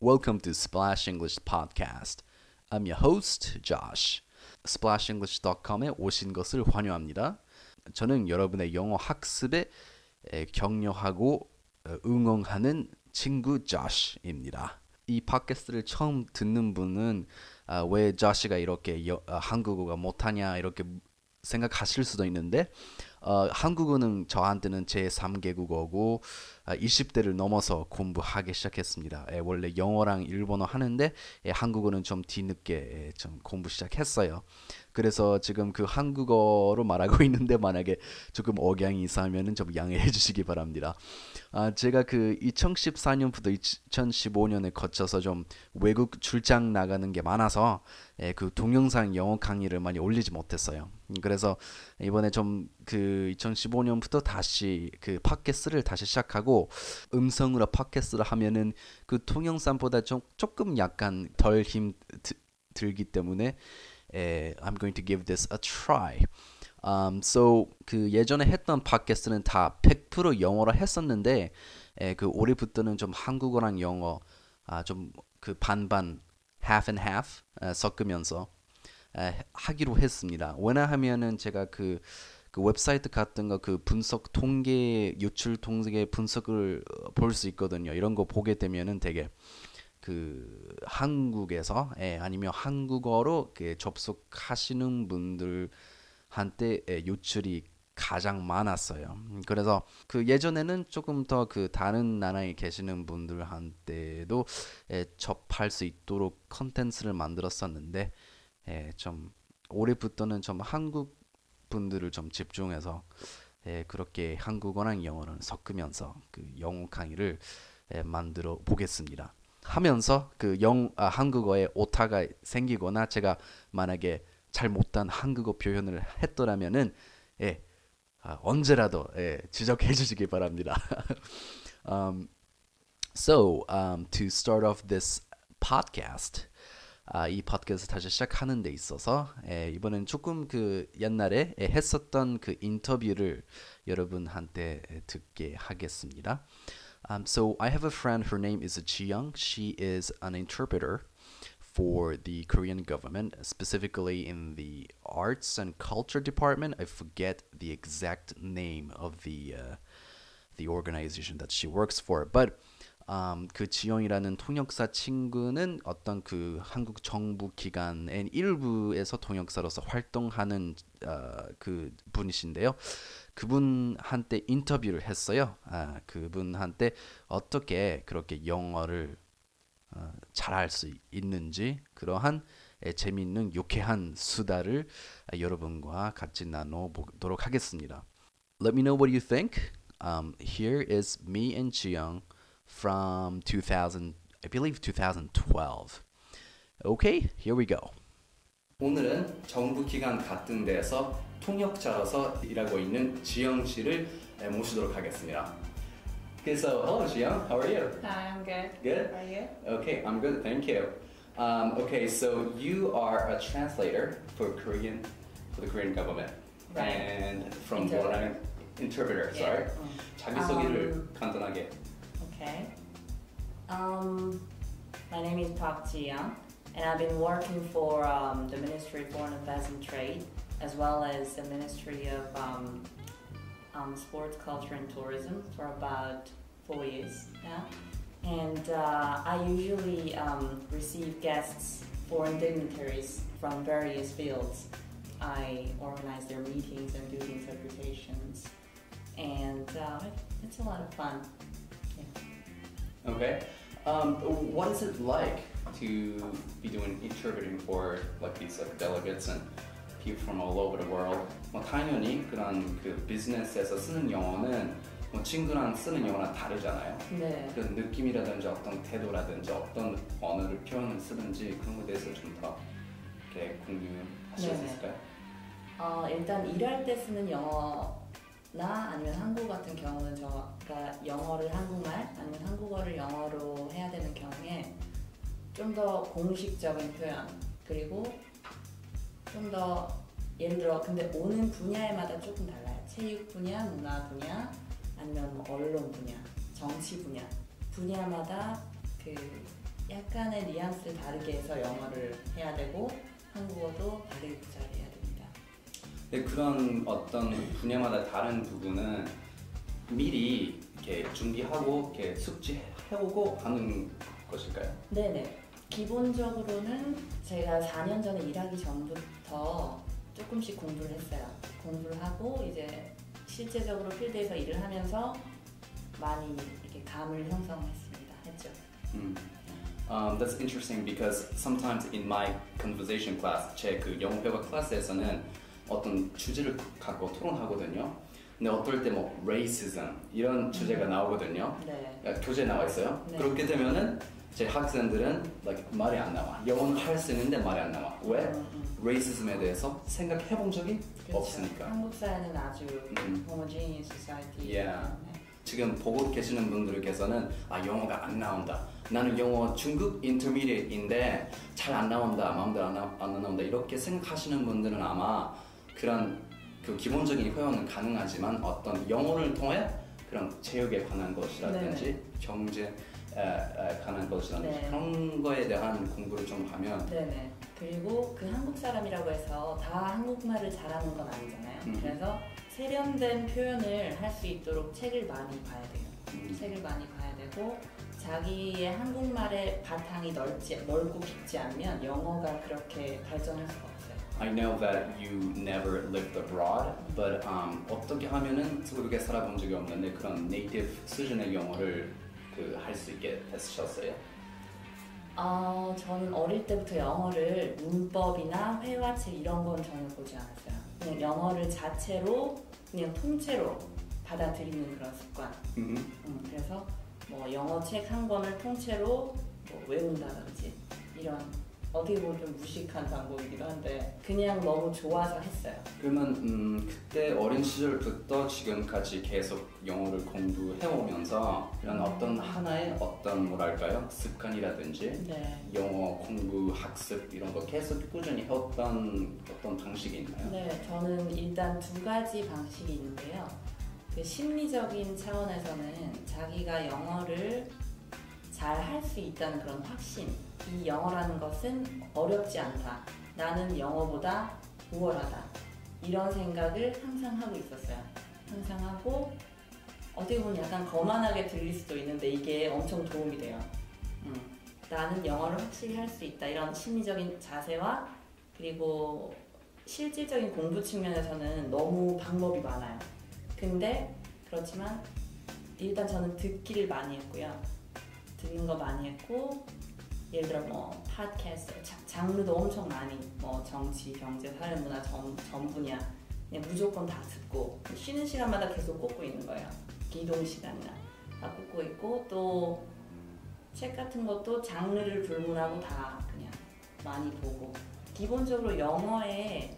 Welcome to Splash English Podcast. I'm your host, Josh. splashenglish.com에 오신 것을 환영합니다. 저는 여러분의 영어 학습에 에, 격려하고 어, 응원하는 친구 Josh입니다. 이 팟캐스트를 처음 듣는 분은 아, 왜 Josh가 이렇게 여- 아, 한국어가 못하냐 이렇게 생각하실 수도 있는데 어, 한국어는 저한테는 제 3개국어고 아, 20대를 넘어서 공부하기 시작했습니다. 예, 원래 영어랑 일본어 하는데 예, 한국어는 좀 뒤늦게 예, 좀 공부 시작했어요. 그래서 지금 그 한국어로 말하고 있는데 만약에 조금 억양이 이상하면은 좀 양해해 주시기 바랍니다. 아, 제가 그 2014년부터 2015년에 거쳐서 좀 외국 출장 나가는 게 많아서 예, 그 동영상 영어 강의를 많이 올리지 못했어요. 음, 그래서 이번에 좀그 2015년부터 다시 그 팟캐스트를 다시 시작하고 음성으로 팟캐스트를 하면은 그 동영상보다 좀 조금 약간 덜 힘 들기 때문에 에, I'm going to give this a try. Um, so 그 예전에 했던 팟캐스트는 다 100% 영어로 했었는데 에, 그 올해부터는 좀 한국어랑 영어 아, 좀 그 반반 half and half 에, 섞으면서 에, 하기로 했습니다. 왜냐하면은 제가 그, 그 웹사이트 같은 거 그 분석 통계 유출 통계 분석을 볼 수 있거든요. 이런 거 보게 되면은 되게 그 한국에서 예, 아니면 한국어로 그 접속하시는 분들한테 예, 유출이 가장 많았어요. 음, 그래서 그 예전에는 조금 더 그 다른 나라에 계시는 분들한테도 예, 접할 수 있도록 컨텐츠를 만들었었는데 예, 좀 올해부터는 좀 한국 분들을 좀 집중해서 예, 그렇게 한국어랑 영어를 섞으면서 그 영어 강의를 예, 만들어 보겠습니다. 하면서 그 영 아, 한국어에 오타가 생기거나 제가 만약에 잘 못한 한국어 표현을 했더라면은 예, 아, 언제라도 예, 지적해 주시기 바랍니다. um, so um, to start off this podcast, 아, 이 팟캐스트 다시 시작하는 데 있어서 예, 이번엔 조금 그 옛날에 예, 했었던 그 인터뷰를 여러분한테 예, 듣게 하겠습니다. Um, so I have a friend. Her name is Ji Young. She is an interpreter for the Korean government, specifically in the arts and culture department. I forget the exact name of the uh, the organization that she works for, but um, 그 지영이라는 통역사 친구는 어떤 그 한국 정부 기관의 일부에서 통역사로서 활동하는 어, 그 분이신데요. 그분한테 인터뷰를 했어요. 아, 그분한테 어떻게 그렇게 영어를 어, 잘할 수 있는지 그러한 에, 재미있는 유쾌한 수다를 아, 여러분과 같이 나눠보도록 하겠습니다. Let me know what you think. Um, here is me and Jiyoung from 2000, I believe 2012. Okay, here we go. 오늘은 정부 기관 같은 데서 통역자로서 일하고 있는 지영 씨를 에, 모시도록 하겠습니다. Okay, so hello Jiyoung, how are you? Hi, I'm good. Good. How are you? Okay, I'm good, thank you. Um, okay, so you are a translator for Korean, for the Korean government, Right. and from what I interpreter, Yeah. sorry. 음. 자기 소개를 Um, 간단하게. Okay. Um, my name is Park Ji-young, and I've been working for um, the Ministry of Foreign Affairs and Trade, as well as the Ministry of um, um, Sports, Culture, and Tourism for about four years now. And uh, I usually um, receive guests, foreign dignitaries from various fields. I organize their meetings and do the interpretations, and uh, it's a lot of fun. Okay. Um, what is it like to be doing interpreting for like these like delegates and people from all over the world? 뭐 당연히 그런 그 비즈니스에서 쓰는 영어는 뭐 친구랑 쓰는 영어랑 다르잖아요. 네. 그런 느낌이라든지 어떤 태도라든지 어떤 언어를 표현을 쓰는지 그런 거에 대해서 좀 더 이렇게 공유하실 수 네네. 있을까요? 어, 일단 일할 때 쓰는 영어 나 아니면 한국 같은 경우는 저가 영어를 한국말 아니면 한국어를 영어로 해야 되는 경우에 좀 더 공식적인 표현 그리고 좀 더 예를 들어 근데 오는 분야에마다 조금 달라요. 체육 분야, 문화 분야, 아니면 뭐 언론 분야, 정치 분야 분야마다 그 약간의 뉘앙스를 다르게 해서 영어를 해야 되고 한국어도 다르게 구사해야 됩니다. 근데 그런 어떤 분야마다 다른 부분은 미리 이렇게 준비하고 이렇게 숙지 해오고 하는 것일까요? 네네. 기본적으로는 제가 4년 전에 일하기 전부터 조금씩 공부를 했어요. 공부를 하고 이제 실제적으로 필드에서 일을 하면서 많이 이렇게 감을 형성했습니다. 했죠. 음. Um, that's interesting because sometimes in my conversation class, 제 그 영어 회화 클래스에서는 어떤 주제를 갖고 토론하거든요. 근데 어떨 때 뭐 racism 이런 주제가 나오거든요. 네. 교재 나와 있어요. 네. 그렇게 되면은 제 학생들은 like, 말이 안 나와. 영어는 할 수 있는데 말이 안 나와. 왜? 음, 음. racism에 대해서 생각해 본 적이 그렇죠. 없으니까. 한국 사회는 아주 음. homogeneous society. Yeah. 네. 지금 보고 계시는 분들께서는 아 영어가 안 나온다. 나는 영어 중급 인터미디에인데 잘 안 나온다. 마음대로 안, 나, 안 나온다. 이렇게 생각하시는 분들은 아마 그런 그 기본적인 회화는 가능하지만 어떤 영어를 통해 그런 체육에 관한 것이라든지 경제에 에, 관한 것이라든지 네. 그런 거에 대한 공부를 좀 하면 네네. 그리고 그 한국 사람이라고 해서 다 한국말을 잘하는 건 아니잖아요. 음. 그래서 세련된 표현을 할 수 있도록 책을 많이 봐야 돼요. 음, 책을 많이 봐야 되고 자기의 한국말의 바탕이 넓지 넓고 깊지 않으면 영어가 그렇게 발전할 수가. I know that you never lived abroad, but um, 어떻게 하면은 외국에 살아본 적이 없는데 그런 네이티브 수준의 영어를 그 할 수 있게 되셨어요? 어, 저는 어릴 때부터 영어를 문법이나 회화책 이런 건 전혀 보지 않았어요. 그냥 영어를 자체로 그냥 통째로 받아들이는 그런 습관. 음. 음, 그래서 뭐 영어 책 한 권을 통째로 뭐 외운다든지 이런 어떻게 보면 좀 무식한 방법이기도 한데 그냥 너무 좋아서 했어요. 그러면 음, 그때 어린 시절부터 지금까지 계속 영어를 공부해 오면서 이런 어떤 하나의 어떤 뭐랄까요 습관이라든지 네. 영어 공부 학습 이런 거 계속 꾸준히 해왔던 어떤 방식이 있나요? 네, 저는 일단 두 가지 방식이 있는데요. 그 심리적인 차원에서는 자기가 영어를 잘 할 수 있다는 그런 확신. 이 영어라는 것은 어렵지 않다. 나는 영어보다 우월하다. 이런 생각을 항상 하고 있었어요. 항상 하고 어떻게 보면 약간 거만하게 들릴 수도 있는데 이게 엄청 도움이 돼요. 음, 나는 영어를 확실히 할 수 있다. 이런 심리적인 자세와 그리고 실질적인 공부 측면에서는 너무 방법이 많아요. 근데 그렇지만 일단 저는 듣기를 많이 했고요. 듣는 거 많이 했고 예를 들어 뭐 팟캐스트 자- 장르도 엄청 많이 뭐 정치, 경제, 사회 문화 전, 전 분야 그냥 무조건 다 듣고 쉬는 시간마다 계속 꽂고 있는 거예요. 기동 시간이나 다 꽂고 있고 또 책 같은 것도 장르를 불문하고 다 그냥 많이 보고 기본적으로 영어에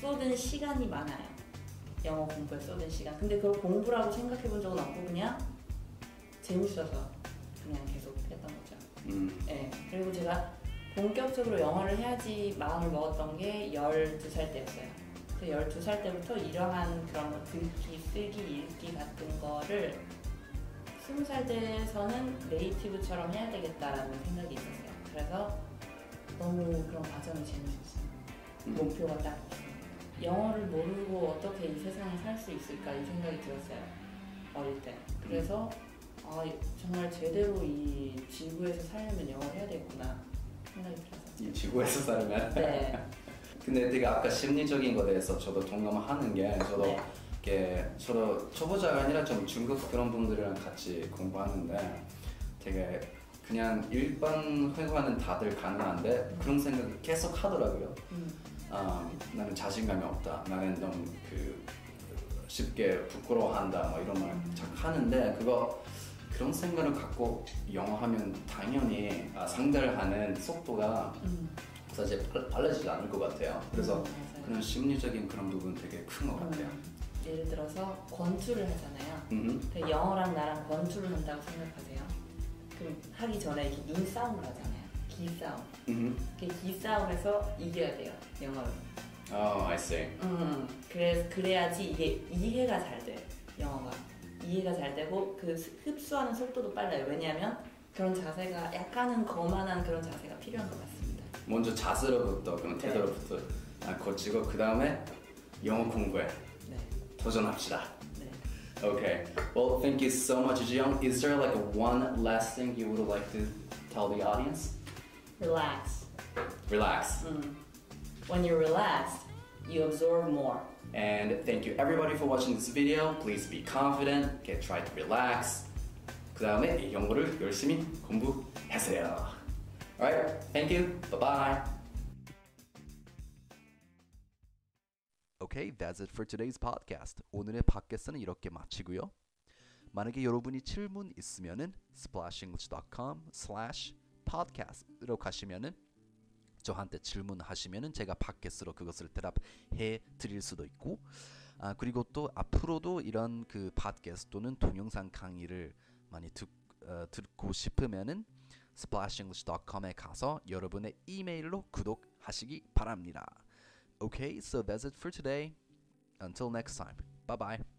쏟은 시간이 많아요. 영어 공부에 쏟은 시간. 근데 그걸 공부라고 생각해 본 적은 없고 그냥 재밌어서 그냥 계속 했던 거죠. 음, 네. 그리고 제가 본격적으로 영어를 해야지 마음을 먹었던 게 12살 때였어요. 그 12살 때부터 이러한 그런 거 듣기, 쓰기, 읽기 같은 거를 20살 때에서는 네이티브처럼 해야 되겠다라는 생각이 있었어요. 그래서 너무 그런 과정이 재밌었어요. 음. 목표가 딱. 영어를 모르고 어떻게 이 세상에 살 수 있을까 이 생각이 들었어요. 어릴 때. 그래서 아, 정말 제대로 이 지구에서 살려면 영어를 해야 되구나 생각이 들어서. 이 지구에서 살면 네. 근데 되게 아까 심리적인 거에 대해서 저도 동감하는 게 저도 네. 이렇게 저도 초보자가 아니라 좀 중급 그런 분들이랑 같이 공부하는데 되게 그냥 일반 회화는 다들 가능한데 그런 생각을 계속 하더라고요. 음, 아, 나는 자신감이 없다. 나는 너무 그 쉽게 부끄러워한다. 뭐 이런 말 자꾸 하는데 그거 그런 생각을 갖고 영어 하면 당연히 아, 상대를 하는 속도가 음. 사실 달- 달라지지 않을 것 같아요. 그래서 음. 그런 심리적인 그런 부분 되게 큰 것 같아요. 음, 예를 들어서 권투를 하잖아요. 음. 그 영어랑 나랑 권투를 한다고 생각하세요. 그럼 하기 전에 이렇게 눈 싸움을 하잖아요. 기 싸움. 음. 그 기 싸움에서 이겨야 돼요. 영어를. Oh, I see. 음, 그래, 그래야지 이게 이해가 잘 돼, 영어가. 이해가 잘 되고 그 스- 흡수하는 속도도 빨라요. 왜냐하면 그런 자세가 약간은 거만한 그런 자세가 필요한 것 같습니다. 먼저 자세로부터 그런 태도로부터 아, 고치고 그 다음에 영어 공부에 네. 도전합시다. 네. Okay. Well, thank you so much, Jiyoung. Is there like one last thing you would like to tell the audience? Relax. Relax. 음. When you're relaxed, you absorb more. And thank you everybody for watching this video. Please be confident. Get try to relax. 그 다음에 영어를 열심히 공부하세요. Alright. Thank you. Bye bye. Okay, that's it for today's podcast. 오늘의 팟캐스트는 이렇게 마치고요. 만약에 여러분이 질문 있으면은 splashenglish.com/podcast로 가시면은 저한테 질문하시면은 제가 팟캐스트로 그것을 대답해 드릴 수도 있고 아 그리고 또 앞으로도 이런 그 팟캐스트 또는 동영상 강의를 많이 듣, 어, 듣고 싶으면은 splashenglish.com에 가서 여러분의 이메일로 구독하시기 바랍니다. Okay, so that's it for today. Until next time. Bye bye.